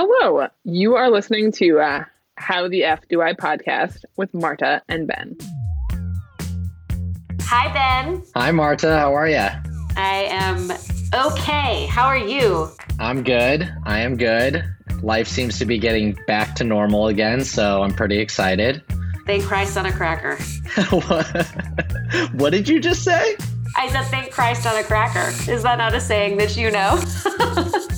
Hello, you are listening to uh, How the F Do I podcast with Marta and Ben. Hi, Ben. Hi, Marta. How are you? I am okay. How are you? I'm good. I am good. Life seems to be getting back to normal again, so I'm pretty excited. Thank Christ on a cracker. what? what did you just say? I said, thank Christ on a cracker. Is that not a saying that you know?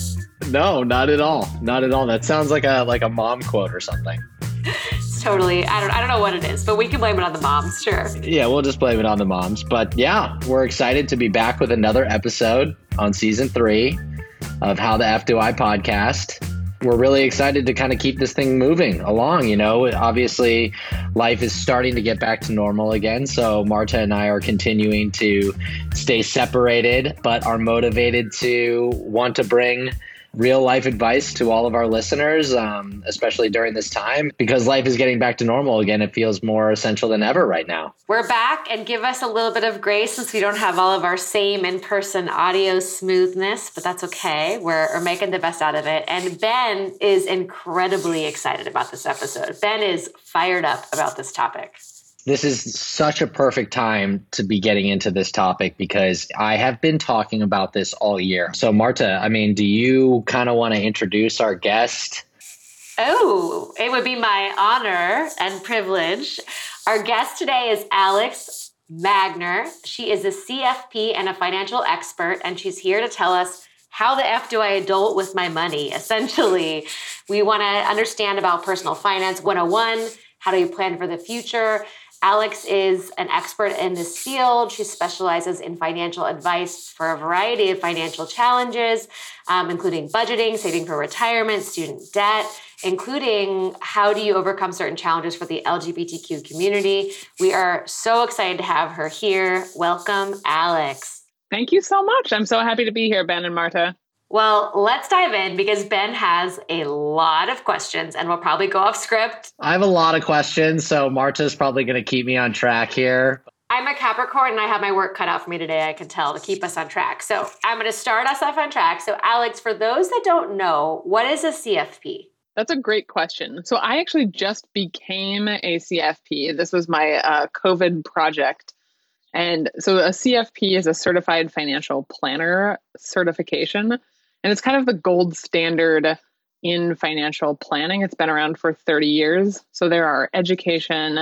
no, not at all. Not at all. That sounds like a like a mom quote or something. Totally. I don't. I don't know what it is, but we can blame it on the moms. Sure. Yeah, we'll just blame it on the moms. But yeah, we're excited to be back with another episode on season three of How the F Do I podcast we're really excited to kind of keep this thing moving along. You know, obviously, life is starting to get back to normal again. So, Marta and I are continuing to stay separated, but are motivated to want to bring real life advice to all of our listeners, um, especially during this time, because life is getting back to normal again. It feels more essential than ever right now. We're back and give us a little bit of grace since we don't have all of our same in person audio smoothness, but that's okay. We're, we're making the best out of it. And Ben is incredibly excited about this episode. Ben is fired up about this topic this is such a perfect time to be getting into this topic because I have been talking about this all year. So, Marta, I mean, do you kind of want to introduce our guest? Oh, it would be my honor and privilege. Our guest today is Alex Magner. She is a CFP and a financial expert, and she's here to tell us how the F do I adult with my money? Essentially, we want to understand about personal finance 101. How do you plan for the future? Alex is an expert in this field. She specializes in financial advice for a variety of financial challenges, um, including budgeting, saving for retirement, student debt, including how do you overcome certain challenges for the LGBTQ community. We are so excited to have her here. Welcome, Alex. Thank you so much. I'm so happy to be here, Ben and Marta. Well, let's dive in because Ben has a lot of questions and we'll probably go off script. I have a lot of questions, so Marta's probably going to keep me on track here. I'm a Capricorn and I have my work cut out for me today, I can tell, to keep us on track. So I'm going to start us off on track. So, Alex, for those that don't know, what is a CFP? That's a great question. So, I actually just became a CFP. This was my uh, COVID project. And so, a CFP is a certified financial planner certification. And it's kind of the gold standard in financial planning. It's been around for 30 years. So there are education,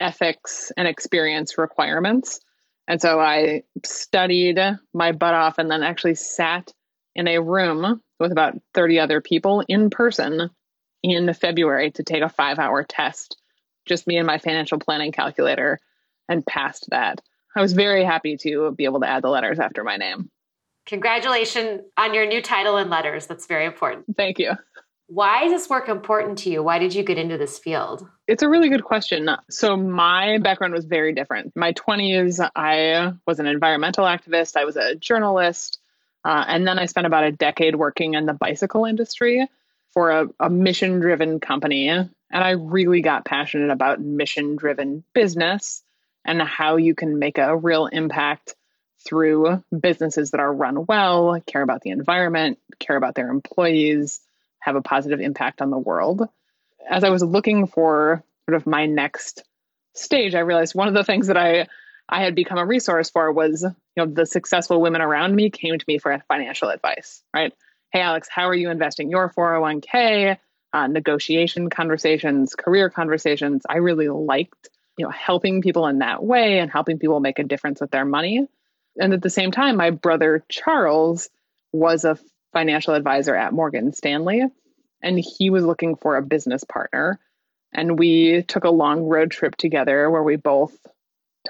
ethics, and experience requirements. And so I studied my butt off and then actually sat in a room with about 30 other people in person in February to take a five hour test, just me and my financial planning calculator, and passed that. I was very happy to be able to add the letters after my name. Congratulations on your new title and letters. That's very important. Thank you. Why is this work important to you? Why did you get into this field? It's a really good question. So, my background was very different. My 20s, I was an environmental activist, I was a journalist, uh, and then I spent about a decade working in the bicycle industry for a, a mission driven company. And I really got passionate about mission driven business and how you can make a real impact through businesses that are run well, care about the environment, care about their employees, have a positive impact on the world. As I was looking for sort of my next stage, I realized one of the things that I I had become a resource for was, you know, the successful women around me came to me for financial advice, right? Hey, Alex, how are you investing your 401k? Uh, negotiation conversations, career conversations. I really liked, you know, helping people in that way and helping people make a difference with their money. And at the same time, my brother Charles was a financial advisor at Morgan Stanley, and he was looking for a business partner. And we took a long road trip together where we both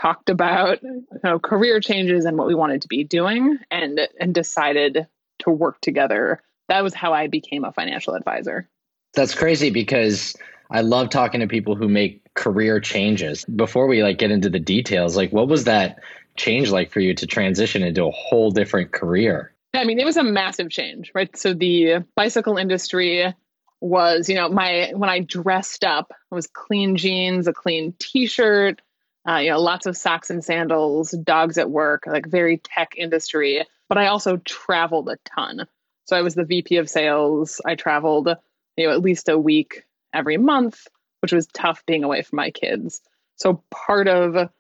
talked about you know, career changes and what we wanted to be doing and and decided to work together. That was how I became a financial advisor. That's crazy because I love talking to people who make career changes. Before we like get into the details, like what was that change like for you to transition into a whole different career? I mean, it was a massive change, right? So the bicycle industry was, you know, my when I dressed up, it was clean jeans, a clean t-shirt, uh, you know, lots of socks and sandals, dogs at work, like very tech industry. But I also traveled a ton. So I was the VP of sales. I traveled you know, at least a week every month, which was tough being away from my kids. So part of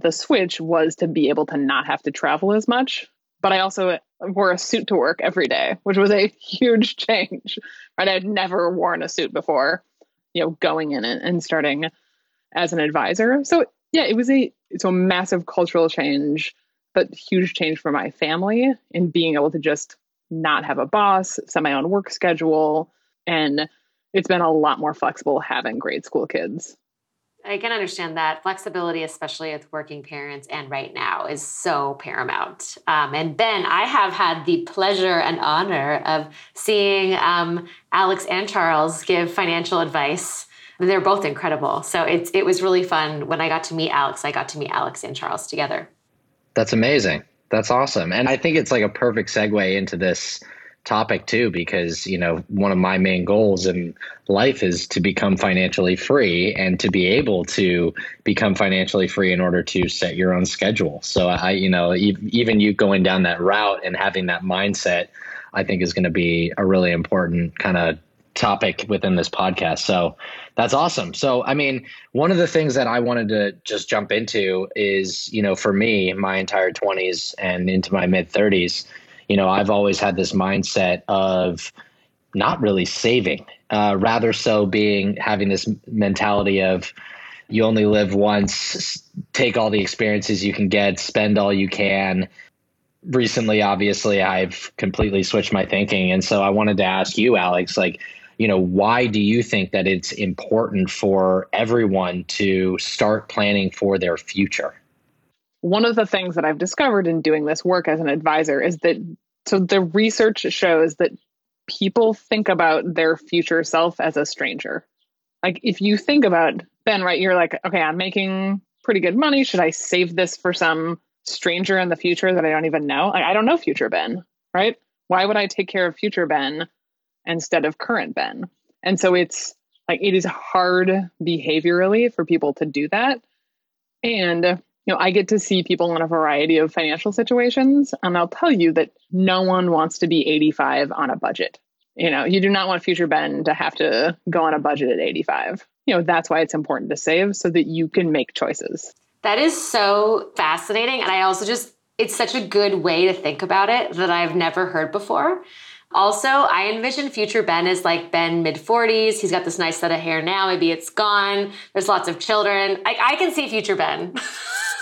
the switch was to be able to not have to travel as much. But I also wore a suit to work every day, which was a huge change. Right, I'd never worn a suit before, you know, going in it and starting as an advisor. So yeah, it was a it's a massive cultural change, but huge change for my family in being able to just not have a boss, set my own work schedule, and it's been a lot more flexible having grade school kids. I can understand that flexibility, especially with working parents and right now, is so paramount. Um, and Ben, I have had the pleasure and honor of seeing um, Alex and Charles give financial advice. They're both incredible. So it's it was really fun when I got to meet Alex. I got to meet Alex and Charles together. That's amazing. That's awesome. And I think it's like a perfect segue into this topic too because you know one of my main goals in life is to become financially free and to be able to become financially free in order to set your own schedule. So i you know even you going down that route and having that mindset i think is going to be a really important kind of topic within this podcast. So that's awesome. So i mean one of the things that i wanted to just jump into is you know for me my entire 20s and into my mid 30s you know, I've always had this mindset of not really saving, uh, rather so being having this mentality of you only live once, take all the experiences you can get, spend all you can. Recently, obviously, I've completely switched my thinking. And so I wanted to ask you, Alex, like, you know, why do you think that it's important for everyone to start planning for their future? One of the things that I've discovered in doing this work as an advisor is that so the research shows that people think about their future self as a stranger. Like if you think about Ben, right, you're like, okay, I'm making pretty good money. Should I save this for some stranger in the future that I don't even know? Like, I don't know future Ben, right? Why would I take care of future Ben instead of current Ben? And so it's like it is hard behaviorally for people to do that. And you know, I get to see people in a variety of financial situations, and I'll tell you that no one wants to be 85 on a budget. You know, you do not want future Ben to have to go on a budget at 85. You know, that's why it's important to save so that you can make choices. That is so fascinating. And I also just, it's such a good way to think about it that I've never heard before. Also, I envision future Ben as like Ben mid 40s. He's got this nice set of hair now. Maybe it's gone. There's lots of children. I, I can see future Ben.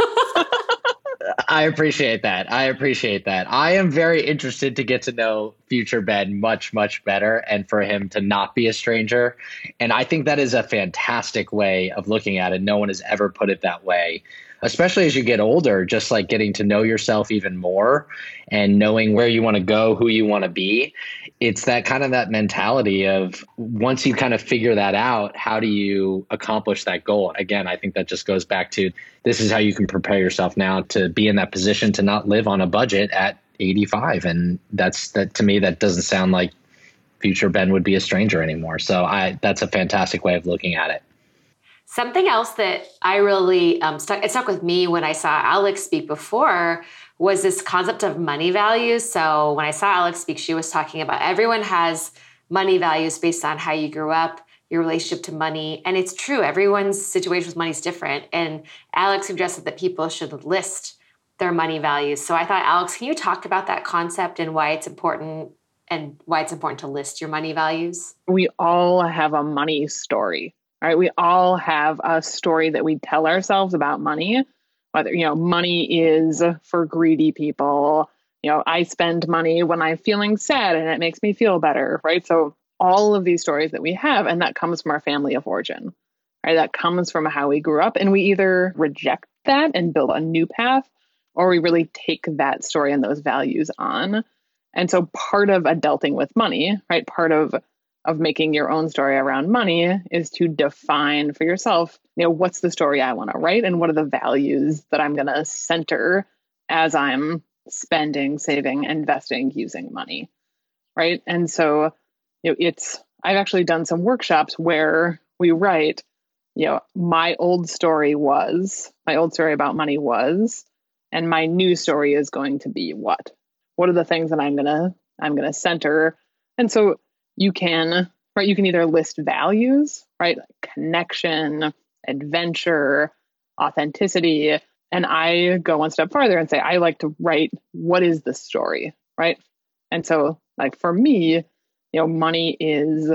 I appreciate that. I appreciate that. I am very interested to get to know future Ben much, much better and for him to not be a stranger. And I think that is a fantastic way of looking at it. No one has ever put it that way especially as you get older, just like getting to know yourself even more and knowing where you want to go, who you want to be. It's that kind of that mentality of once you kind of figure that out, how do you accomplish that goal? Again, I think that just goes back to this is how you can prepare yourself now to be in that position to not live on a budget at 85. And that's that to me, that doesn't sound like future Ben would be a stranger anymore. So I that's a fantastic way of looking at it. Something else that I really um, stuck it stuck with me when I saw Alex speak before was this concept of money values. So when I saw Alex speak, she was talking about everyone has money values based on how you grew up, your relationship to money, and it's true. Everyone's situation with money is different. And Alex suggested that people should list their money values. So I thought, Alex, can you talk about that concept and why it's important and why it's important to list your money values? We all have a money story right? We all have a story that we tell ourselves about money, whether, you know, money is for greedy people. You know, I spend money when I'm feeling sad and it makes me feel better, right? So all of these stories that we have, and that comes from our family of origin, right? That comes from how we grew up. And we either reject that and build a new path, or we really take that story and those values on. And so part of adulting with money, right? Part of of making your own story around money is to define for yourself, you know, what's the story I want to write and what are the values that I'm going to center as I'm spending, saving, investing, using money. Right. And so, you know, it's, I've actually done some workshops where we write, you know, my old story was, my old story about money was, and my new story is going to be what? What are the things that I'm going to, I'm going to center? And so you can right? You can either list values, right? connection, adventure, authenticity. And I go one step farther and say, I like to write what is the story, right? And so, like for me, you know, money is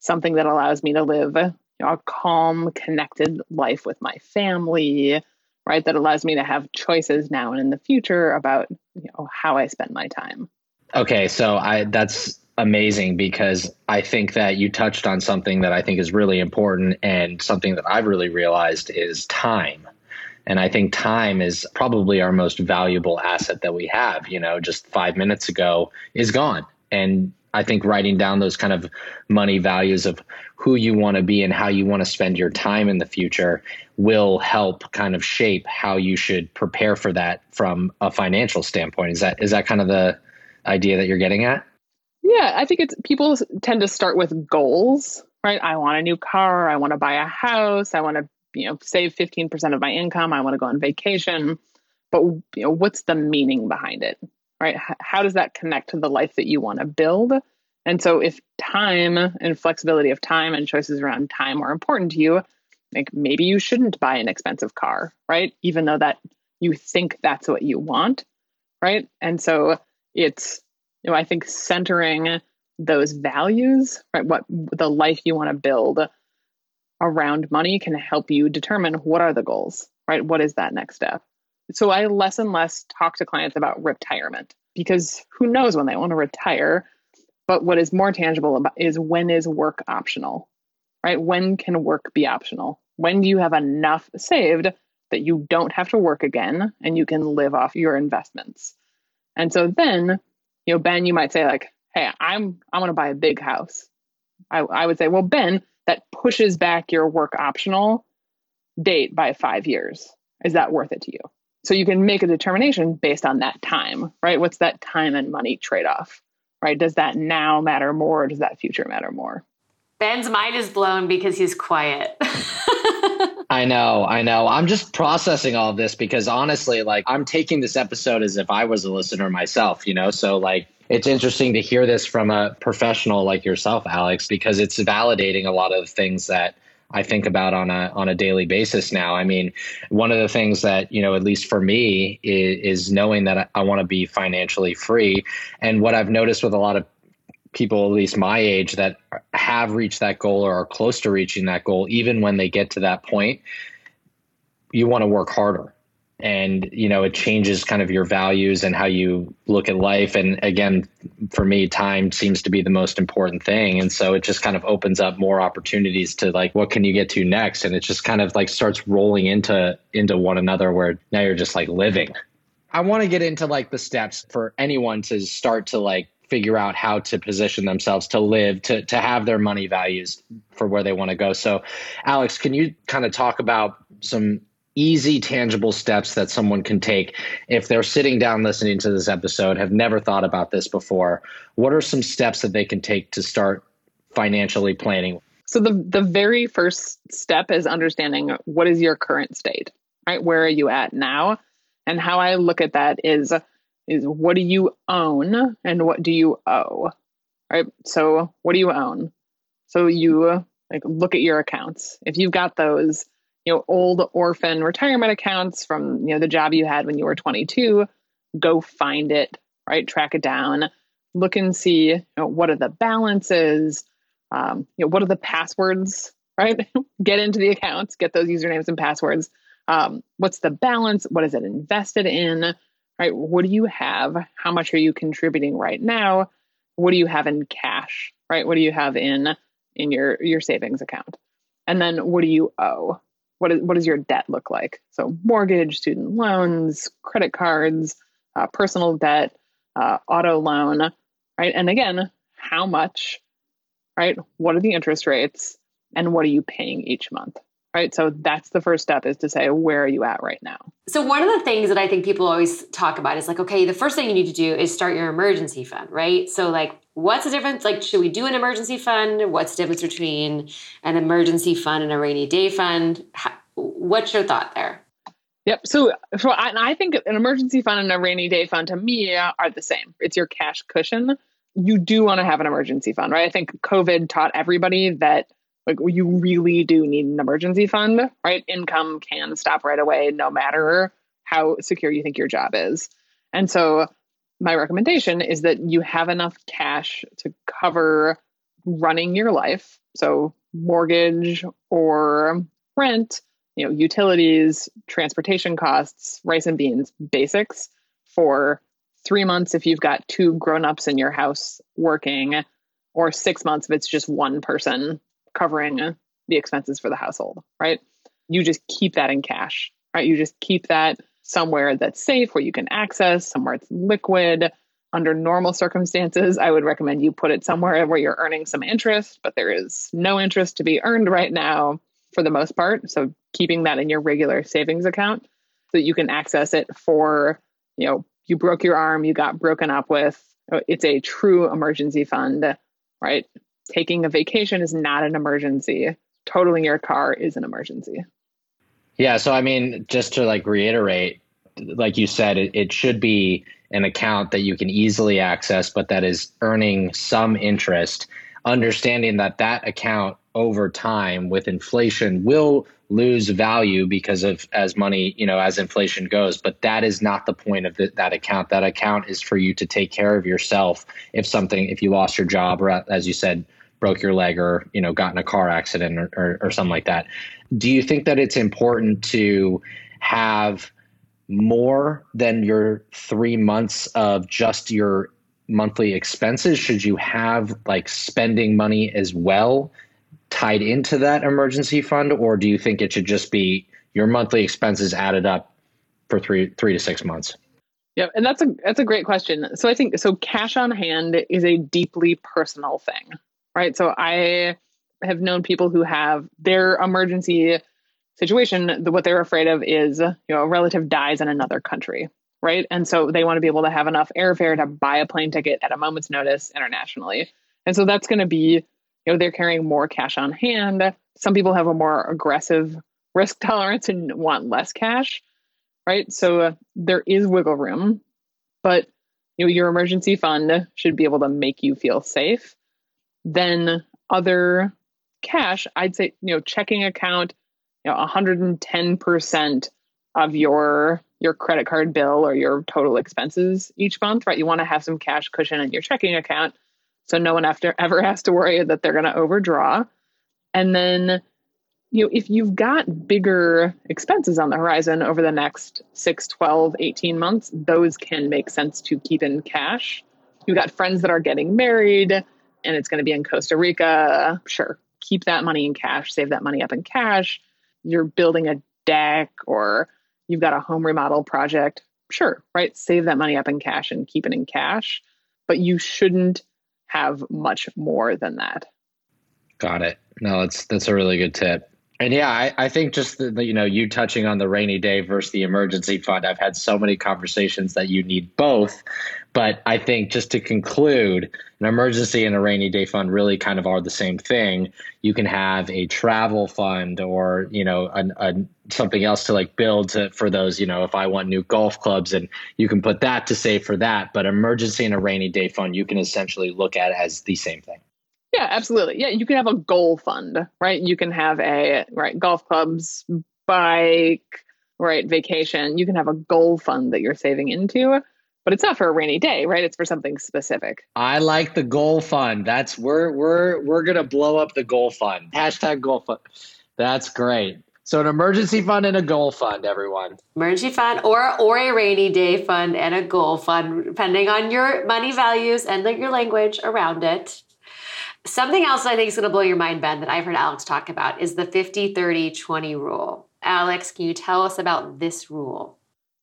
something that allows me to live you know, a calm, connected life with my family, right? That allows me to have choices now and in the future about you know how I spend my time. Okay, so I that's amazing because I think that you touched on something that I think is really important and something that I've really realized is time. And I think time is probably our most valuable asset that we have. You know, just five minutes ago is gone. And I think writing down those kind of money values of who you want to be and how you want to spend your time in the future will help kind of shape how you should prepare for that from a financial standpoint. Is that is that kind of the idea that you're getting at? Yeah, I think it's people tend to start with goals, right? I want a new car, I want to buy a house, I want to, you know, save 15% of my income, I want to go on vacation. But you know, what's the meaning behind it? Right? How does that connect to the life that you want to build? And so if time and flexibility of time and choices around time are important to you, like maybe you shouldn't buy an expensive car, right? Even though that you think that's what you want, right? And so it's you know, I think centering those values, right, what the life you want to build around money can help you determine what are the goals, right? What is that next step? So I less and less talk to clients about retirement because who knows when they want to retire. But what is more tangible about is when is work optional, right? When can work be optional? When do you have enough saved that you don't have to work again and you can live off your investments? And so then you know, Ben, you might say like, "Hey, I'm I want to buy a big house." I, I would say, "Well, Ben, that pushes back your work optional date by five years. Is that worth it to you?" So you can make a determination based on that time, right? What's that time and money trade off, right? Does that now matter more? Or does that future matter more? Ben's mind is blown because he's quiet. I know, I know. I'm just processing all of this because honestly, like I'm taking this episode as if I was a listener myself, you know? So like it's interesting to hear this from a professional like yourself, Alex, because it's validating a lot of things that I think about on a on a daily basis now. I mean, one of the things that you know, at least for me, is, is knowing that I, I want to be financially free. And what I've noticed with a lot of people, at least my age, that have reached that goal or are close to reaching that goal, even when they get to that point, you want to work harder. And, you know, it changes kind of your values and how you look at life. And again, for me, time seems to be the most important thing. And so it just kind of opens up more opportunities to like, what can you get to next? And it just kind of like starts rolling into into one another where now you're just like living. I want to get into like the steps for anyone to start to like figure out how to position themselves to live to to have their money values for where they want to go. So alex can you kind of talk about some easy tangible steps that someone can take if they're sitting down listening to this episode have never thought about this before? What are some steps that they can take to start financially planning? So the the very first step is understanding what is your current state right? Where are you at now? And how i look at that is is what do you own and what do you owe? Right? So, what do you own? So you like look at your accounts. If you've got those, you know, old orphan retirement accounts from, you know, the job you had when you were 22, go find it, right? Track it down. Look and see, you know, what are the balances? Um, you know, what are the passwords, right? get into the accounts, get those usernames and passwords. Um, what's the balance? What is it invested in? Right? What do you have? How much are you contributing right now? What do you have in cash, right? What do you have in in your your savings account? And then what do you owe? What is what does your debt look like? So mortgage, student loans, credit cards, uh, personal debt, uh, auto loan, right? And again, how much, right? What are the interest rates, and what are you paying each month? Right? So that's the first step is to say where are you at right now? So one of the things that i think people always talk about is like okay the first thing you need to do is start your emergency fund right? So like what's the difference? Like should we do an emergency fund? What's the difference between an emergency fund and a rainy day fund? How, what's your thought there? Yep. So, so I, I think an emergency fund and a rainy day fund to me are the same. It's your cash cushion. You do want to have an emergency fund, right? I think COVID taught everybody that like you really do need an emergency fund, right? Income can stop right away no matter how secure you think your job is. And so my recommendation is that you have enough cash to cover running your life. So mortgage or rent, you know, utilities, transportation costs, rice and beans, basics for three months if you've got two grown-ups in your house working, or six months if it's just one person covering the expenses for the household, right? You just keep that in cash, right? You just keep that somewhere that's safe where you can access, somewhere it's liquid. Under normal circumstances, I would recommend you put it somewhere where you're earning some interest, but there is no interest to be earned right now for the most part. So keeping that in your regular savings account so that you can access it for, you know, you broke your arm, you got broken up with. It's a true emergency fund, right? Taking a vacation is not an emergency. Totaling your car is an emergency. Yeah. So, I mean, just to like reiterate, like you said, it, it should be an account that you can easily access, but that is earning some interest, understanding that that account over time with inflation will lose value because of as money you know as inflation goes. But that is not the point of the, that account. That account is for you to take care of yourself if something if you lost your job or as you said broke your leg or you know got in a car accident or, or, or something like that. Do you think that it's important to have more than your three months of just your monthly expenses? Should you have like spending money as well tied into that emergency fund, or do you think it should just be your monthly expenses added up for three three to six months? Yeah, and that's a that's a great question. So I think so cash on hand is a deeply personal thing, right? So I have known people who have their emergency situation, what they're afraid of is, you know, a relative dies in another country, right? And so they want to be able to have enough airfare to buy a plane ticket at a moment's notice internationally. And so that's going to be you know they're carrying more cash on hand. Some people have a more aggressive risk tolerance and want less cash right? So uh, there is wiggle room but you know your emergency fund should be able to make you feel safe. Then other cash i'd say you know checking account you know 110% of your your credit card bill or your total expenses each month right? You want to have some cash cushion in your checking account so no one after ever has to worry that they're going to overdraw. And then, you know, if you've got bigger expenses on the horizon over the next 6, 12, 18 months, those can make sense to keep in cash. You've got friends that are getting married and it's going to be in Costa Rica. Sure, keep that money in cash, save that money up in cash. You're building a deck or you've got a home remodel project. Sure, right? Save that money up in cash and keep it in cash. But you shouldn't have much more than that. Got it. No, that's that's a really good tip. And yeah, I, I think just the, the, you know you touching on the rainy day versus the emergency fund. I've had so many conversations that you need both, but I think just to conclude, an emergency and a rainy day fund really kind of are the same thing. You can have a travel fund or you know an, a, something else to like build to, for those you know if I want new golf clubs and you can put that to save for that. But emergency and a rainy day fund you can essentially look at as the same thing. Yeah, absolutely. Yeah, you can have a goal fund, right? You can have a right golf clubs, bike, right, vacation. You can have a goal fund that you're saving into, but it's not for a rainy day, right? It's for something specific. I like the goal fund. That's we're we're we're gonna blow up the goal fund. Hashtag goal fund. That's great. So an emergency fund and a goal fund, everyone. Emergency fund or or a rainy day fund and a goal fund, depending on your money values and your language around it. Something else I think is going to blow your mind, Ben, that I've heard Alex talk about is the 50 30 20 rule. Alex, can you tell us about this rule?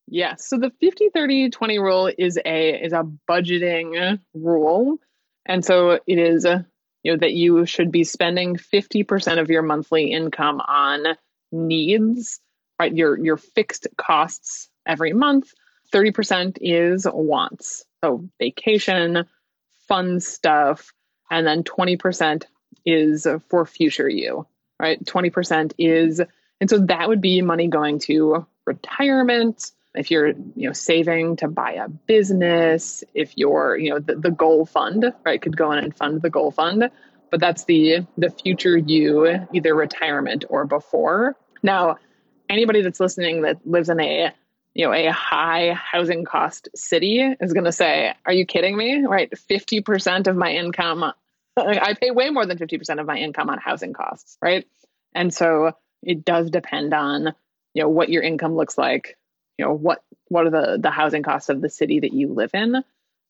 Yeah, so the 50 30 20 rule is a is a budgeting rule. And so it is you know that you should be spending 50% of your monthly income on needs, right? Your your fixed costs every month. 30% is wants. So vacation, fun stuff, and then 20% is for future you, right? 20% is, and so that would be money going to retirement, if you're you know saving to buy a business if you're you know the, the goal fund right could go in and fund the goal fund but that's the the future you either retirement or before. Now anybody that's listening that lives in a you know a high housing cost city is going to say are you kidding me? Right? 50% of my income i pay way more than 50% of my income on housing costs right? And so it does depend on you know what your income looks like you know what what are the the housing costs of the city that you live in.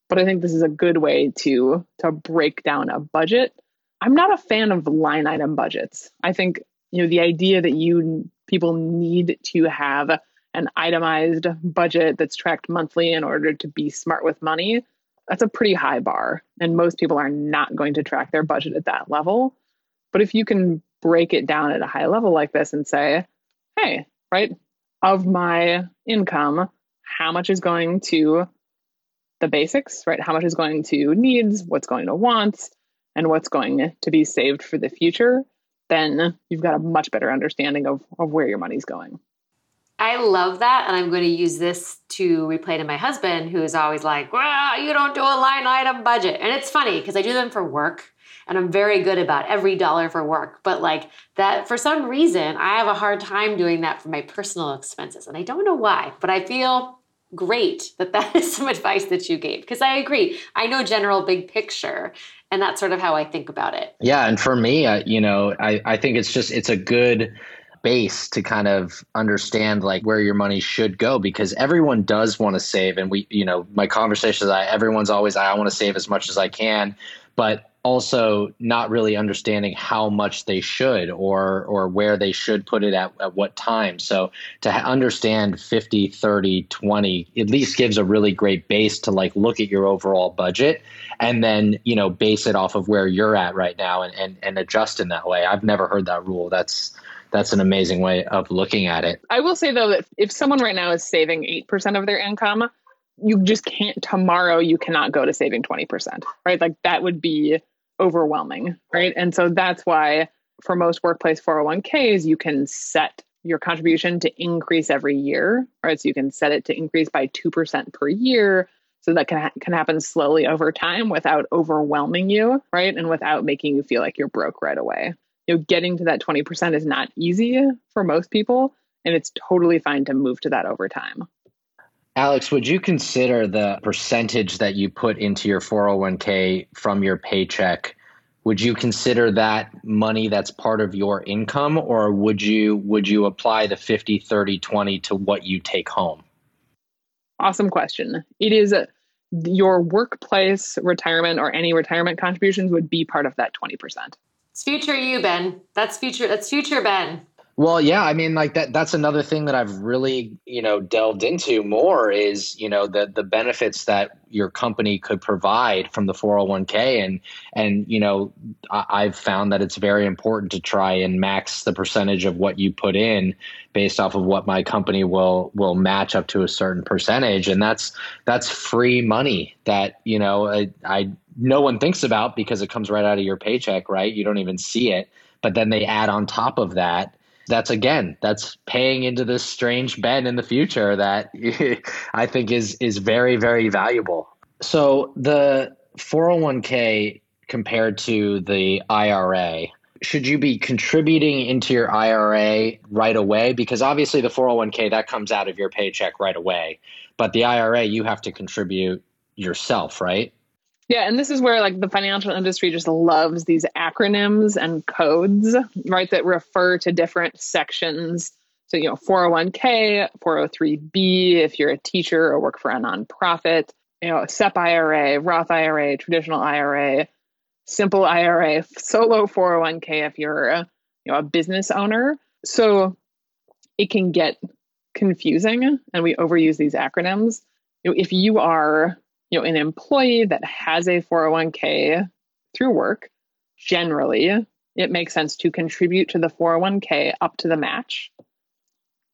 But i think this is a good way to to break down a budget i'm not a fan of line item budgets. I think you know the idea that you people need to have an itemized budget that's tracked monthly in order to be smart with money that's a pretty high bar. And most people are not going to track their budget at that level. But if you can break it down at a high level like this and say hey right of my income, how much is going to the basics, right? How much is going to needs, what's going to wants, and what's going to be saved for the future, then you've got a much better understanding of, of where your money's going. I love that. And I'm going to use this to replay to my husband, who is always like, well, you don't do a line item budget. And it's funny because I do them for work and I'm very good about every dollar for work. But like that, for some reason, I have a hard time doing that for my personal expenses. And I don't know why, but I feel great that that is some advice that you gave because I agree. I know general big picture and that's sort of how I think about it. Yeah. And for me, uh, you know, I, I think it's just, it's a good, base to kind of understand like where your money should go because everyone does want to save and we you know my conversations I everyone's always I want to save as much as I can but also not really understanding how much they should or or where they should put it at, at what time. So to understand 50 30 20 at least gives a really great base to like look at your overall budget and then you know base it off of where you're at right now and and, and adjust in that way. I've never heard that rule. That's that's an amazing way of looking at it. I will say though that if someone right now is saving 8% of their income you just can't tomorrow you cannot go to saving 20% right? Like that would be overwhelming right? And so that's why for most workplace 401ks you can set your contribution to increase every year right? So you can set it to increase by 2% per year. So that can ha- can happen slowly over time without overwhelming you right? And without making you feel like you're broke right away. You know getting to that 20% is not easy for most people and it's totally fine to move to that over time Alex, would you consider the percentage that you put into your 401k from your paycheck? Would you consider that money that's part of your income or would you would you apply the 50 30 20 to what you take home? Awesome question. It is a, your workplace retirement or any retirement contributions would be part of that 20%. It's future you, Ben. That's future that's future Ben. Well, yeah, I mean, like that. That's another thing that I've really, you know, delved into more is, you know, the the benefits that your company could provide from the 401k, and and you know, I, have found that it's very important to try and max the percentage of what you put in based off of what my company will will match up to a certain percentage, and that's that's free money that you know I, I no one thinks about because it comes right out of your paycheck, right? You don't even see it, but then they add on top of that that's again that's paying into this strange Ben in the future that I think is is very very valuable. So the 401k compared to the IRA, should you be contributing into your IRA right away because obviously the 401k that comes out of your paycheck right away, but the IRA you have to contribute yourself, right? Yeah, and this is where like the financial industry just loves these acronyms and codes, right, that refer to different sections. So, you know, 401k, 403b, if you're a teacher or work for a nonprofit, you know, SEP IRA, Roth IRA, traditional IRA, simple IRA, solo 401k if you're a, you know, a business owner. So it can get confusing and we overuse these acronyms. You know, if you are you know an employee that has a 401k through work generally it makes sense to contribute to the 401k up to the match.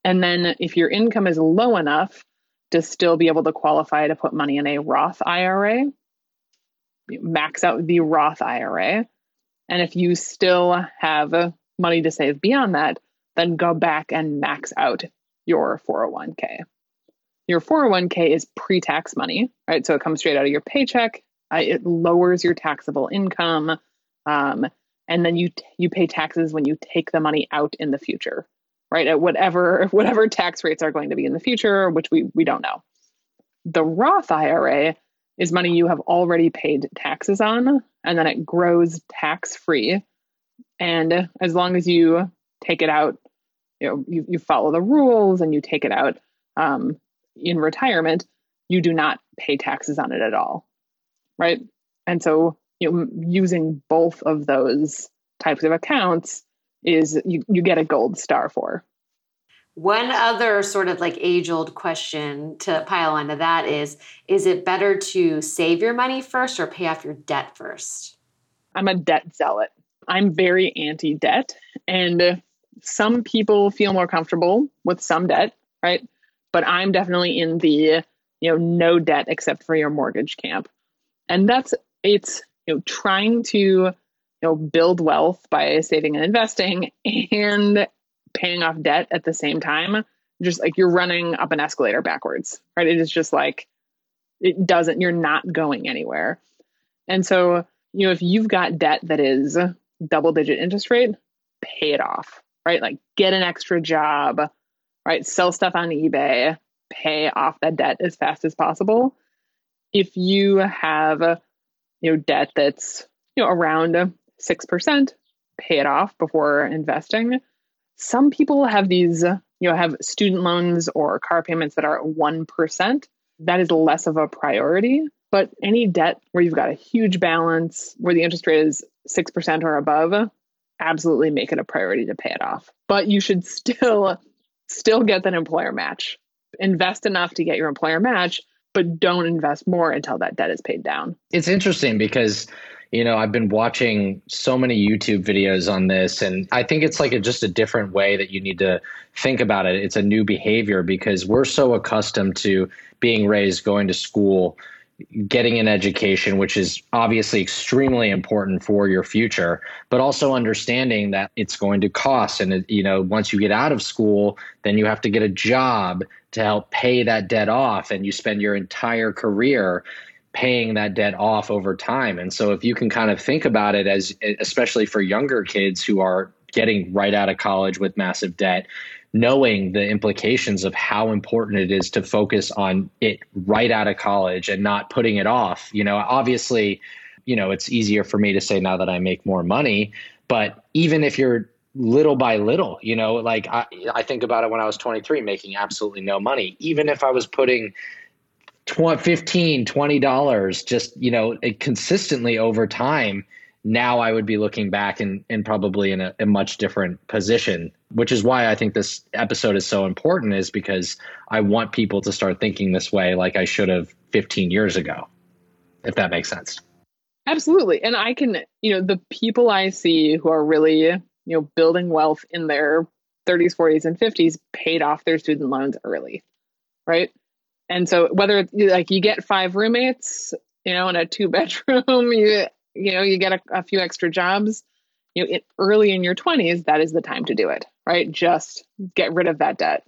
And then if your income is low enough to still be able to qualify to put money in a Roth IRA max out the Roth IRA and if you still have money to save beyond that then go back and max out your 401k Your 401k is pre tax money, right? So it comes straight out of your paycheck. Uh, it lowers your taxable income. Um, and then you you pay taxes when you take the money out in the future right at whatever whatever tax rates are going to be in the future which we we don't know the roth ira is money you have already paid taxes on and then it grows tax free and as long as you take it out you know you, you follow the rules and you take it out um, in retirement you do not pay taxes on it at all right and so you know, using both of those types of accounts is you, you get a gold star for. One other sort of like age old question to pile onto that is Is it better to save your money first or pay off your debt first? I'm a debt zealot. I'm very anti debt. And some people feel more comfortable with some debt, right? But I'm definitely in the, you know, no debt except for your mortgage camp. And that's, it's, you know, trying to you know, build wealth by saving and investing and paying off debt at the same time, just like you're running up an escalator backwards, right? It is just like it doesn't, you're not going anywhere. And so, you know, if you've got debt that is double digit interest rate, pay it off, right? Like get an extra job, right? Sell stuff on eBay, pay off that debt as fast as possible. If you have, you know, debt that's, you know, around 6%, pay it off before investing. Some people have these, you know, have student loans or car payments that are 1%. That is less of a priority. But any debt where you've got a huge balance, where the interest rate is 6% or above, absolutely make it a priority to pay it off. But you should still still get that employer match. Invest enough to get your employer match, but don't invest more until that debt is paid down. It's interesting because you know i've been watching so many youtube videos on this and i think it's like a, just a different way that you need to think about it it's a new behavior because we're so accustomed to being raised going to school getting an education which is obviously extremely important for your future but also understanding that it's going to cost and you know once you get out of school then you have to get a job to help pay that debt off and you spend your entire career paying that debt off over time. And so if you can kind of think about it as especially for younger kids who are getting right out of college with massive debt, knowing the implications of how important it is to focus on it right out of college and not putting it off. You know, obviously, you know, it's easier for me to say now that I make more money, but even if you're little by little, you know, like I, I think about it when I was 23 making absolutely no money, even if I was putting 20, 15 20 dollars just you know eh, consistently over time now i would be looking back and, and probably in a, a, much different position which is why i think this episode is so important is because i want people to start thinking this way like i should have 15 years ago if that makes sense. Absolutely. And i can you know the people i see who are really you know building wealth in their 30s 40s and 50s paid off their student loans early right? And so whether like you get five roommates you know in a two bedroom you you know you get a, a few extra jobs you know it, early in your 20s that is the time to do it right just get rid of that debt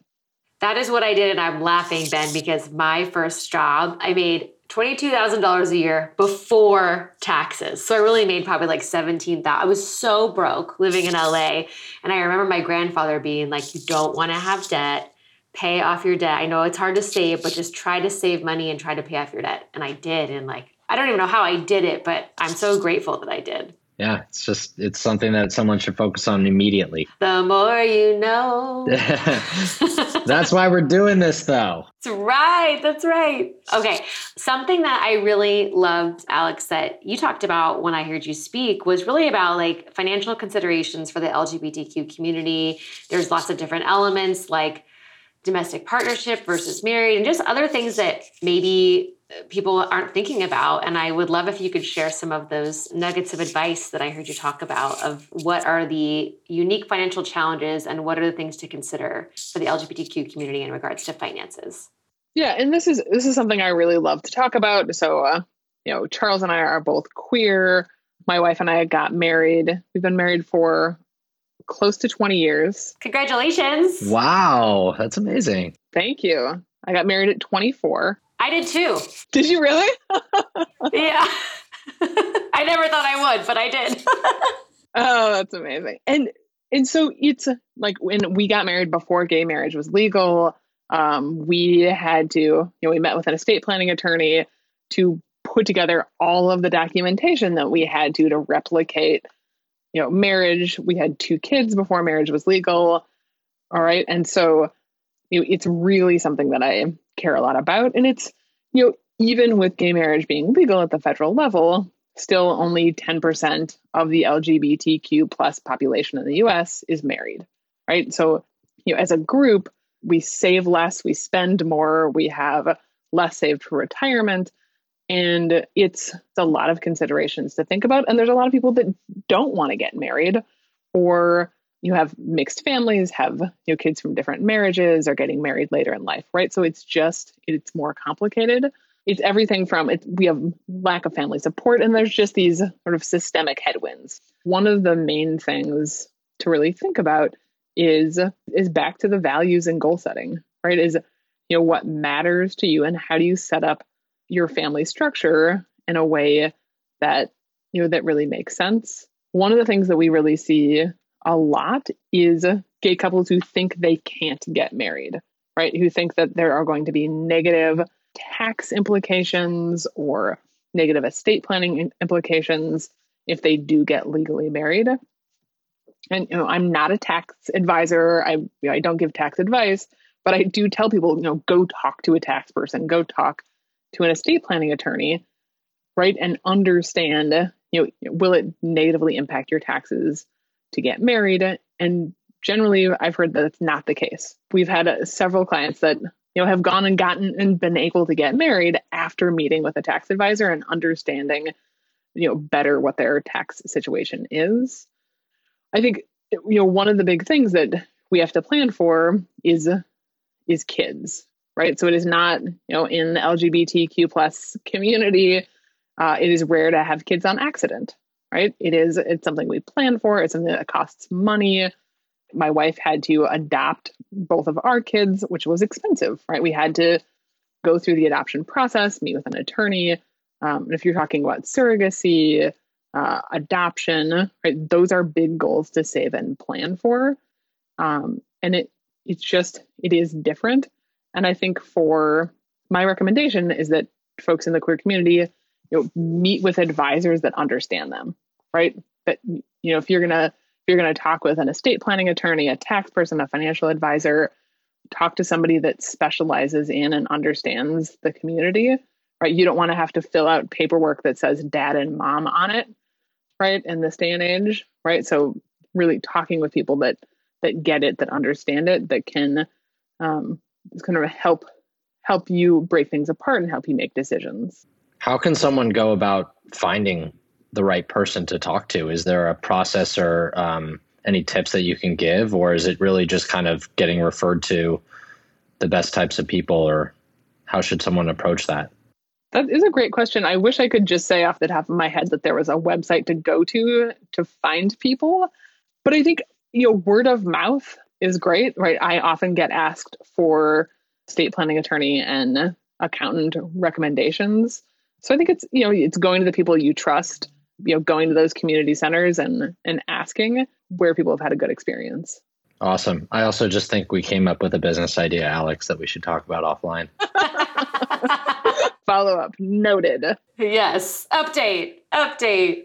that is what i did and i'm laughing ben because my first job i made $22,000 a year before taxes. So I really made probably like 17,000. I was so broke living in LA. And I remember my grandfather being like, you don't want to have debt pay off your debt. I know it's hard to save, but just try to save money and try to pay off your debt. And I did. And like, I don't even know how I did it, but I'm so grateful that I did. Yeah, it's just it's something that someone should focus on immediately. The more you know. that's why we're doing this though. That's right. That's right. Okay. Something that I really loved, Alex, that you talked about when I heard you speak was really about like financial considerations for the LGBTQ community. There's lots of different elements like domestic partnership versus married and just other things that maybe people aren't thinking about and i would love if you could share some of those nuggets of advice that i heard you talk about of what are the unique financial challenges and what are the things to consider for the lgbtq community in regards to finances yeah and this is this is something i really love to talk about so uh, you know charles and i are both queer my wife and i got married we've been married for close to 20 years. Congratulations. Wow, that's amazing. Thank you. I got married at 24. I did too. Did you really? yeah. I never thought I would, but I did. oh, that's amazing. And and so it's like when we got married before gay marriage was legal, um, we had to, you know, we met with an estate planning attorney to put together all of the documentation that we had to to replicate, you know, marriage. We had two kids before marriage was legal. All right. And so you know, it's really something that I care a lot about. And it's, you know, even with gay marriage being legal at the federal level, still only 10% of the LGBTQ plus population in the US is married, right? So, you know, as a group, we save less, we spend more, we have less saved for retirement. And it's, it's a lot of considerations to think about. And there's a lot of people that don't want to get married or you have mixed families, have you know kids from different marriages, are getting married later in life, right? So it's just it's more complicated. It's everything from it, we have lack of family support, and there's just these sort of systemic headwinds. One of the main things to really think about is is back to the values and goal setting, right? Is you know what matters to you, and how do you set up your family structure in a way that you know that really makes sense. One of the things that we really see a lot is gay couples who think they can't get married, right? Who think that there are going to be negative tax implications or negative estate planning implications if they do get legally married. And you know, I'm not a tax advisor. I you know, I don't give tax advice, but I do tell people, you know, go talk to a tax person, go talk to an estate planning attorney, right? And understand, you know, will it negatively impact your taxes to get married. And generally, I've heard that it's not the case. We've had uh, several clients that you know have gone and gotten and been able to get married after meeting with a tax advisor and understanding you know better what their tax situation is. I think you know one of the big things that we have to plan for is is kids, right? So it is not you know in the LGBTQ plus community. Uh, it is rare to have kids on accident, right? It is, it's something we plan for, it's something that costs money. My wife had to adopt both of our kids, which was expensive, right? We had to go through the adoption process, meet with an attorney. Um, and if you're talking about surrogacy, uh, adoption, right, those are big goals to save and plan for. Um, and it it's just it is different. And I think for my recommendation is that folks in the queer community you know meet with advisors that understand them right? But you know if you're gonna if you're gonna talk with an estate planning attorney a tax person a financial advisor talk to somebody that specializes in and understands the community right? You don't want to have to fill out paperwork that says dad and mom on it right in this day and age right? So really talking with people that that get it that understand it that can um, kind of help help you break things apart and help you make decisions how can someone go about finding the right person to talk to? Is there a process or um, any tips that you can give, or is it really just kind of getting referred to the best types of people, or how should someone approach that? That is a great question. I wish I could just say off the top of my head that there was a website to go to to find people, but I think you know word of mouth is great, right? I often get asked for state planning attorney and accountant recommendations so I think it's you know it's going to the people you trust, you know, going to those community centers and and asking where people have had a good experience. Awesome. I also just think we came up with a business idea, Alix, that we should talk about offline. Follow up. Noted. Yes. Update. Update.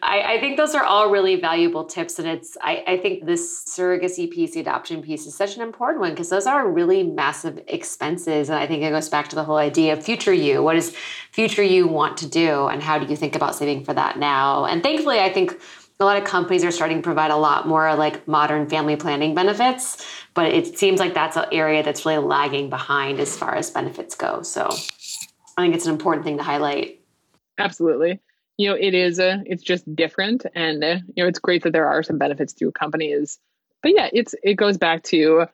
I, I, think those are all really valuable tips. And it's, I, I think this surrogacy piece, the adoption piece is such an important one because those are really massive expenses. And I think it goes back to the whole idea of future you. What does future you want to do? And how do you think about saving for that now? And thankfully, I think a lot of companies are starting to provide a lot more like modern family planning benefits, but it seems like that's an area that's really lagging behind as far as benefits go. So I think it's an important thing to highlight. Absolutely you know it is a it's just different. And uh, you know it's great that there are some benefits to companies but yeah it's it goes back to you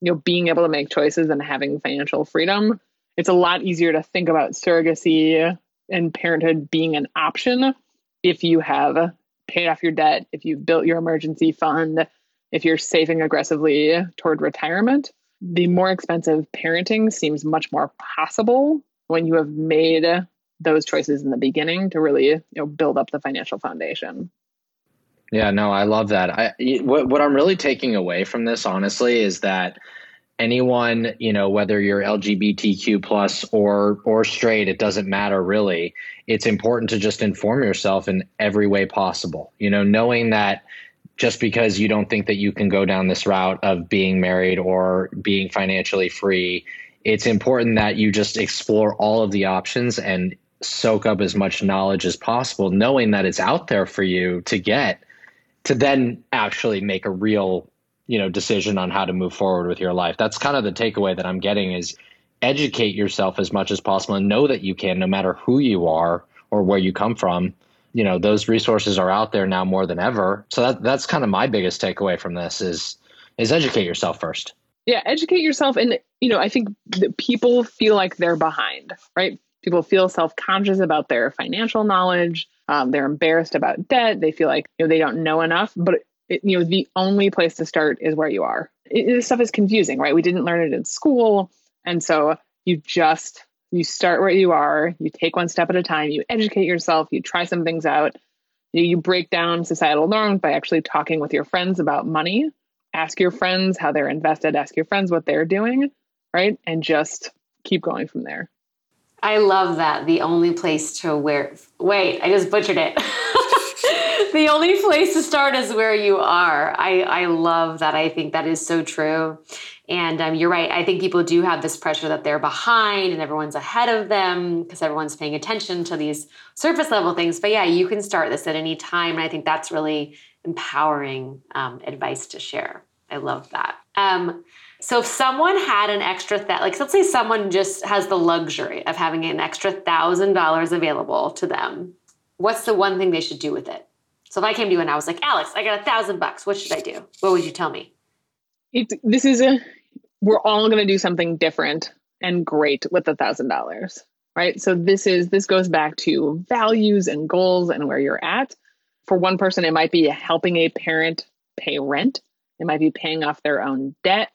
know being able to make choices and having financial freedom. It's a lot easier to think about surrogacy and parenthood being an option if you have paid off your debt if you've built your emergency fund if you're saving aggressively toward retirement. The more expensive parenting seems much more possible when you have made those choices in the beginning to really you know build up the financial foundation. Yeah, no, I love that. I what what I'm really taking away from this honestly is that anyone, you know, whether you're LGBTQ plus or or straight, it doesn't matter really. It's important to just inform yourself in every way possible. You know, knowing that just because you don't think that you can go down this route of being married or being financially free, it's important that you just explore all of the options and soak up as much knowledge as possible, knowing that it's out there for you to get to then actually make a real, you know, decision on how to move forward with your life. That's kind of the takeaway that I'm getting is educate yourself as much as possible and know that you can no matter who you are or where you come from. You know, those resources are out there now more than ever. So that that's kind of my biggest takeaway from this is is educate yourself first. Yeah, educate yourself and you know, I think that people feel like they're behind, right? People feel self conscious about their financial knowledge. Um, they're embarrassed about debt. They feel like you know they don't know enough. But it, you know the only place to start is where you are. It, this stuff is confusing, right? We didn't learn it in school, and so you just you start where you are. You take one step at a time. You educate yourself. You try some things out. You, you break down societal norms by actually talking with your friends about money. Ask your friends how they're invested. Ask your friends what they're doing, right? And just keep going from there. I love that. The only place to where, wait, I just butchered it. the only place to start is where you are. I, I love that. I think that is so true. And um, you're right. I think people do have this pressure that they're behind and everyone's ahead of them because everyone's paying attention to these surface level things. But yeah, you can start this at any time. And I think that's really empowering um, advice to share. I love that. Um, so if someone had an extra that, like let's say someone just has the luxury of having an extra thousand dollars available to them, what's the one thing they should do with it? So if I came to you and I was like, Alix, I got a thousand bucks, what should I do? What would you tell me? It's this is a we're all going to do something different and great with a thousand dollars, right? So this is this goes back to values and goals and where you're at. For one person, it might be helping a parent pay rent. It might be paying off their own debt.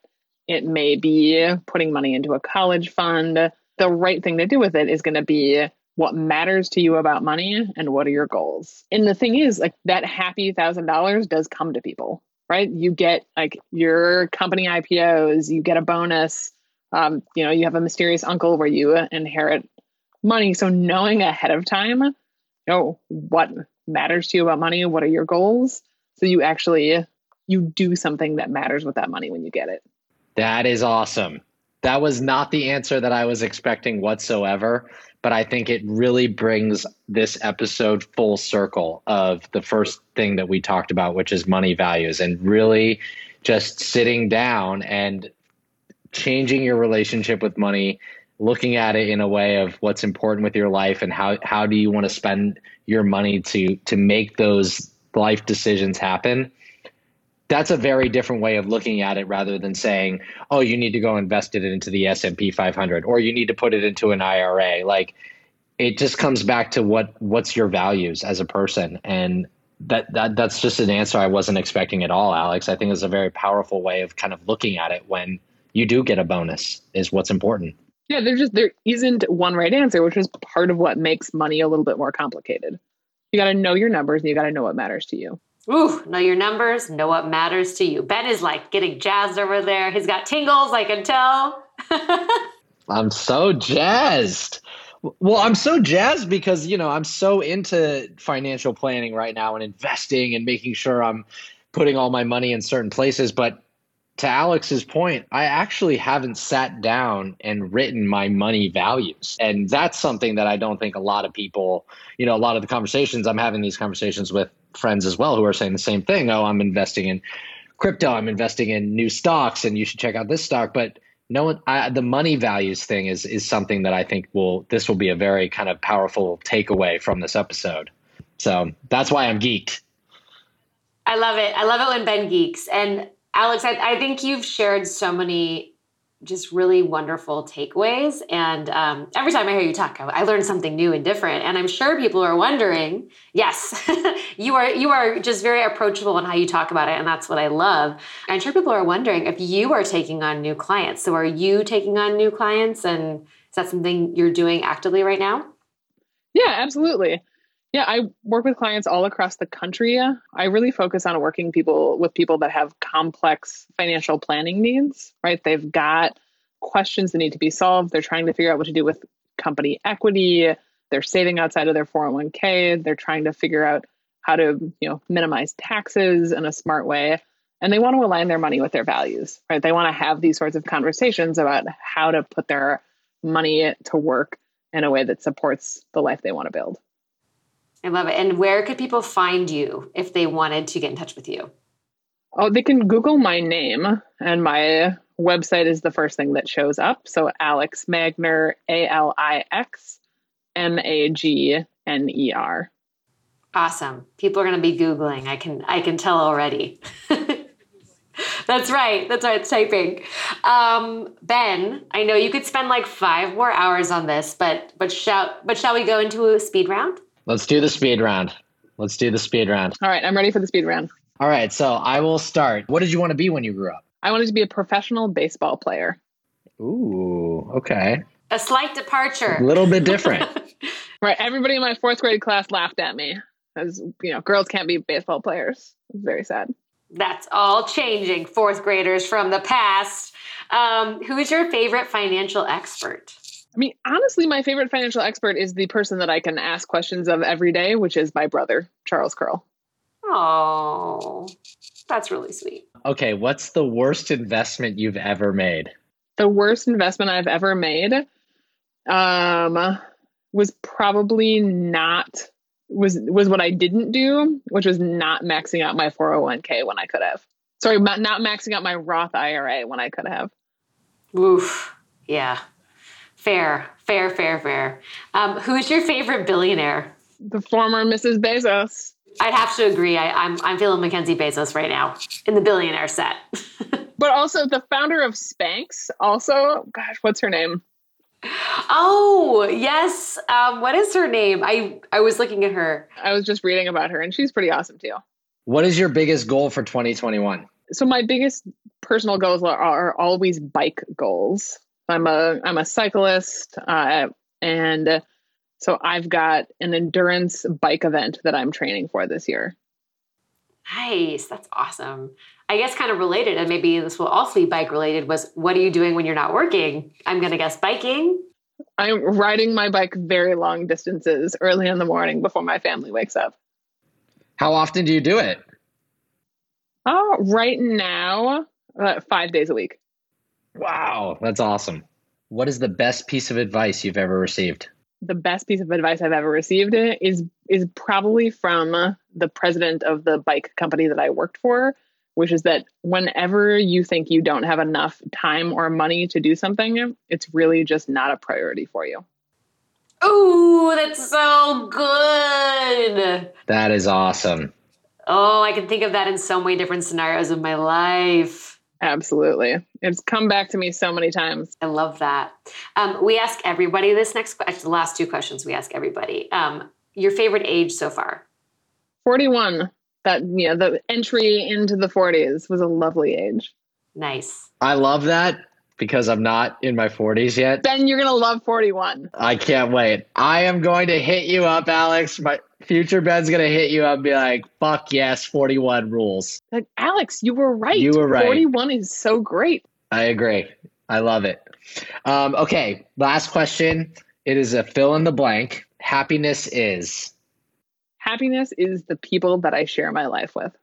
It may be putting money into a college fund. The right thing to do with it is going to be what matters to you about money and what are your goals. And the thing is, like that happy thousand dollars does come to people, right? You get like your company IPOs, you get a bonus. Um, you know, you have a mysterious uncle where you inherit money. So knowing ahead of time, you know what matters to you about money, what are your goals, so you actually you do something that matters with that money when you get it. That is awesome. That was not the answer that I was expecting whatsoever, but I think it really brings this episode full circle of the first thing that we talked about, which is money values, and really just sitting down and changing your relationship with money, looking at it in a way of what's important with your life and how how do you want to spend your money to to make those life decisions happen that's a very different way of looking at it rather than saying oh you need to go invest it into the s&p 500 or you need to put it into an ira like it just comes back to what what's your values as a person. And that, that that's just an answer i wasn't expecting at all alix. I think it's a very powerful way of kind of looking at it when you do get a bonus is what's important. Yeah there's just there isn't one right answer which is part of what makes money a little bit more complicated. You got to know your numbers and you got to know what matters to you Ooh, know your numbers, know what matters to you. Ben is like getting jazzed over there. He's got tingles, I can tell. I'm so jazzed. Well, I'm so jazzed because, you know, I'm so into financial planning right now and investing and making sure I'm putting all my money in certain places. But to Alix's point, I actually haven't sat down and written my money values. And that's something that I don't think a lot of people, you know, a lot of the conversations I'm having these conversations with friends as well who are saying the same thing. Oh, I'm investing in crypto. I'm investing in new stocks, and you should check out this stock. But no, I, the money values thing is is something that I think will this will be a very kind of powerful takeaway from this episode. So that's why I'm geeked. I love it. I love it when Ben geeks. And Alix, I, I think you've shared so many just really wonderful takeaways. And um, every time I hear you talk, I, I learn something new and different. And I'm sure people are wondering. Yes, you are. You are just very approachable in how you talk about it, and that's what I love. I'm sure people are wondering if you are taking on new clients. So, are you taking on new clients, and is that something you're doing actively right now? Yeah, absolutely. Yeah, I work with clients all across the country. I really focus on working people with people that have complex financial planning needs, right? They've got questions that need to be solved. They're trying to figure out what to do with company equity. They're saving outside of their 401k. They're trying to figure out how to, you know, minimize taxes in a smart way. And they want to align their money with their values, right? They want to have these sorts of conversations about how to put their money to work in a way that supports the life they want to build. I love it. And where could people find you if they wanted to get in touch with you? Oh, they can Google my name, and my website is the first thing that shows up. So Alix Magner, A L I X M A G N E R. Awesome. People are going to be googling. I can I can tell already. That's right. That's right. It's typing. Um, ben, I know you could spend like five more hours on this, but but shall but shall we go into a speed round? Let's do the speed round. Let's do the speed round. All right, I'm ready for the speed round. All right, so I will start. What did you want to be when you grew up? I wanted to be a professional baseball player. Ooh, okay. A slight departure. A little bit different. right. Everybody in my fourth grade class laughed at me as you know, girls can't be baseball players. It's very sad. That's all changing, fourth graders from the past. Um, who is your favorite financial expert? I mean, honestly, my favorite financial expert is the person that I can ask questions of every day, which is my brother, Charles Kurl. Oh, that's really sweet. Okay, what's the worst investment you've ever made? The worst investment I've ever made um, was probably not was was what I didn't do, which was not maxing out my 401k when I could have. Sorry, not maxing out my Roth IRA when I could have. Oof. Yeah. Fair, fair, fair, fair. Um, who's your favorite billionaire? The former Mrs. Bezos. I'd have to agree. I, am I'm, I'm feeling Mackenzie Bezos right now in the billionaire set. but also the founder of Spanx. Also, gosh, what's her name? Oh yes. Um, what is her name? I I was looking at her. I was just reading about her, and she's pretty awesome too. What is your biggest goal for 2021? So my biggest personal goals are, are always bike goals. I'm a I'm a cyclist, uh, and so I've got an endurance bike event that I'm training for this year. Nice, that's awesome. I guess kind of related, and maybe this will also be bike related. Was what are you doing when you're not working? I'm gonna guess biking. I'm riding my bike very long distances early in the morning before my family wakes up. How often do you do it? Oh, right now, uh, five days a week. Wow, that's awesome. What is the best piece of advice you've ever received? The best piece of advice I've ever received is is probably from the president of the bike company that I worked for, which is that whenever you think you don't have enough time or money to do something, it's really just not a priority for you. Oh, that's so good. That is awesome. Oh, I can think of that in so many different scenarios of my life. Absolutely. It's come back to me so many times. I love that. Um, we ask everybody this next, question, the last two questions we ask everybody. Um, your favorite age so far? 41. That, yeah, the entry into the 40s was a lovely age. Nice. I love that because I'm not in my 40s yet. Ben, you're going to love 41. I can't wait. I am going to hit you up, Alix. My future Ben's going to hit you up and be like, fuck yes, 41 rules. Like, Alix, you were right. You were right. 41 is so great. I agree. I love it. Um, okay, last question. It is a fill in the blank. Happiness is. Happiness is the people that I share my life with.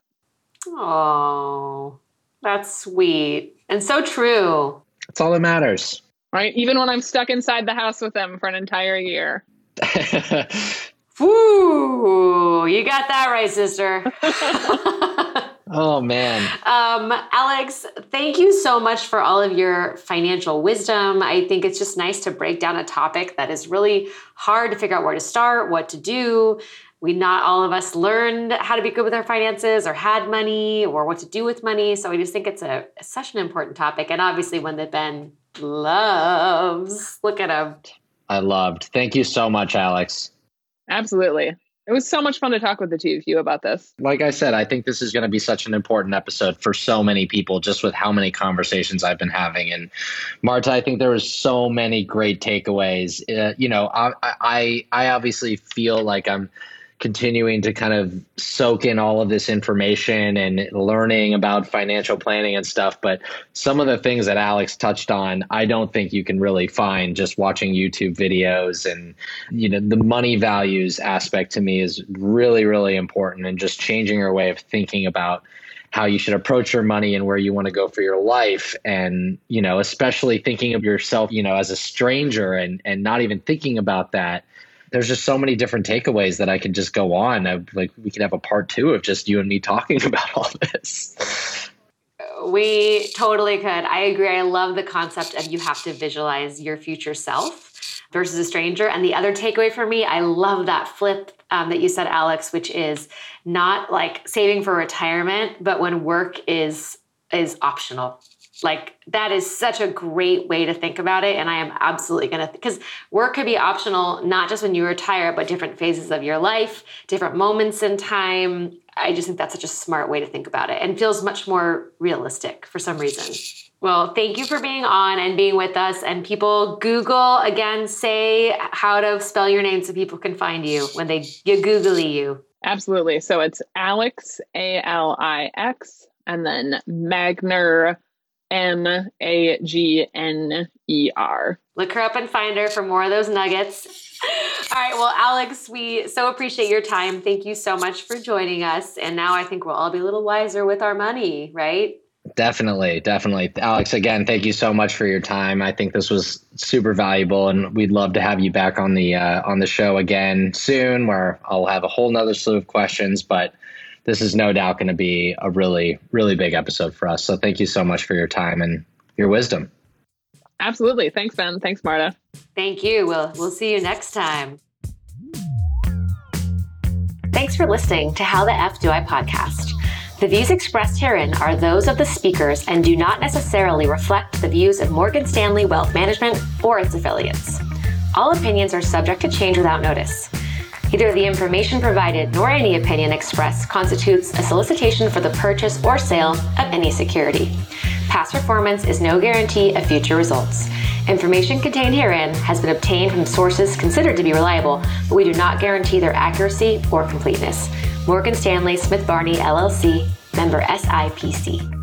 Oh, that's sweet and so true. That's all that matters. Right? Even when I'm stuck inside the house with them for an entire year. Woo! You got that right, sister. oh man. Um, Alix, thank you so much for all of your financial wisdom. I think it's just nice to break down a topic that is really hard to figure out where to start, what to do. We not all of us learned how to be good with our finances or had money or what to do with money. So I just think it's a such an important topic. And obviously one that Ben loves. Look at him. I loved. Thank you so much, Alix. Absolutely. It was so much fun to talk with the two of you about this. Like I said, I think this is going to be such an important episode for so many people, just with how many conversations I've been having. And Marta, I think there was so many great takeaways. Uh, you know, I, I I obviously feel like I'm continuing to kind of soak in all of this information and learning about financial planning and stuff. But some of the things that Alix touched on, I don't think you can really find just watching YouTube videos. And, you know, the money values aspect to me is really, really important and just changing your way of thinking about how you should approach your money and where you want to go for your life and you know especially thinking of yourself you know as a stranger and and not even thinking about that there's just so many different takeaways that I can just go on. I, like we could have a part two of just you and me talking about all this. We totally could. I agree. I love the concept of you have to visualize your future self versus a stranger. And the other takeaway for me, I love that flip um, that you said, Alix, which is not like saving for retirement, but when work is is optional like that is such a great way to think about it and i am absolutely going to because work could be optional not just when you retire but different phases of your life different moments in time. I just think that's such a smart way to think about it and feels much more realistic for some reason. Well thank you for being on and being with us and people google again say how to spell your name so people can find you when they you googly you. Absolutely. So it's alix a-l-i-x and then magner M A G N E R. Look her up and find her for more of those nuggets. All right. Well, Alix, we so appreciate your time. Thank you so much for joining us. And now I think we'll all be a little wiser with our money, right? Definitely, definitely. Alix, again, thank you so much for your time. I think this was super valuable and we'd love to have you back on the uh, on the show again soon where I'll have a whole nother slew of questions, but this is no doubt going to be a really, really big episode for us. So thank you so much for your time and your wisdom. Absolutely. Thanks, Ben. Thanks, Marta. Thank you. We'll, we'll see you next time. Thanks for listening to How the F Do I podcast. The views expressed herein are those of the speakers and do not necessarily reflect the views of Morgan Stanley Wealth Management or its affiliates. All opinions are subject to change without notice. Either the information provided nor any opinion expressed constitutes a solicitation for the purchase or sale of any security. Past performance is no guarantee of future results. Information contained herein has been obtained from sources considered to be reliable, but we do not guarantee their accuracy or completeness. Morgan Stanley Smith Barney LLC, member SIPC.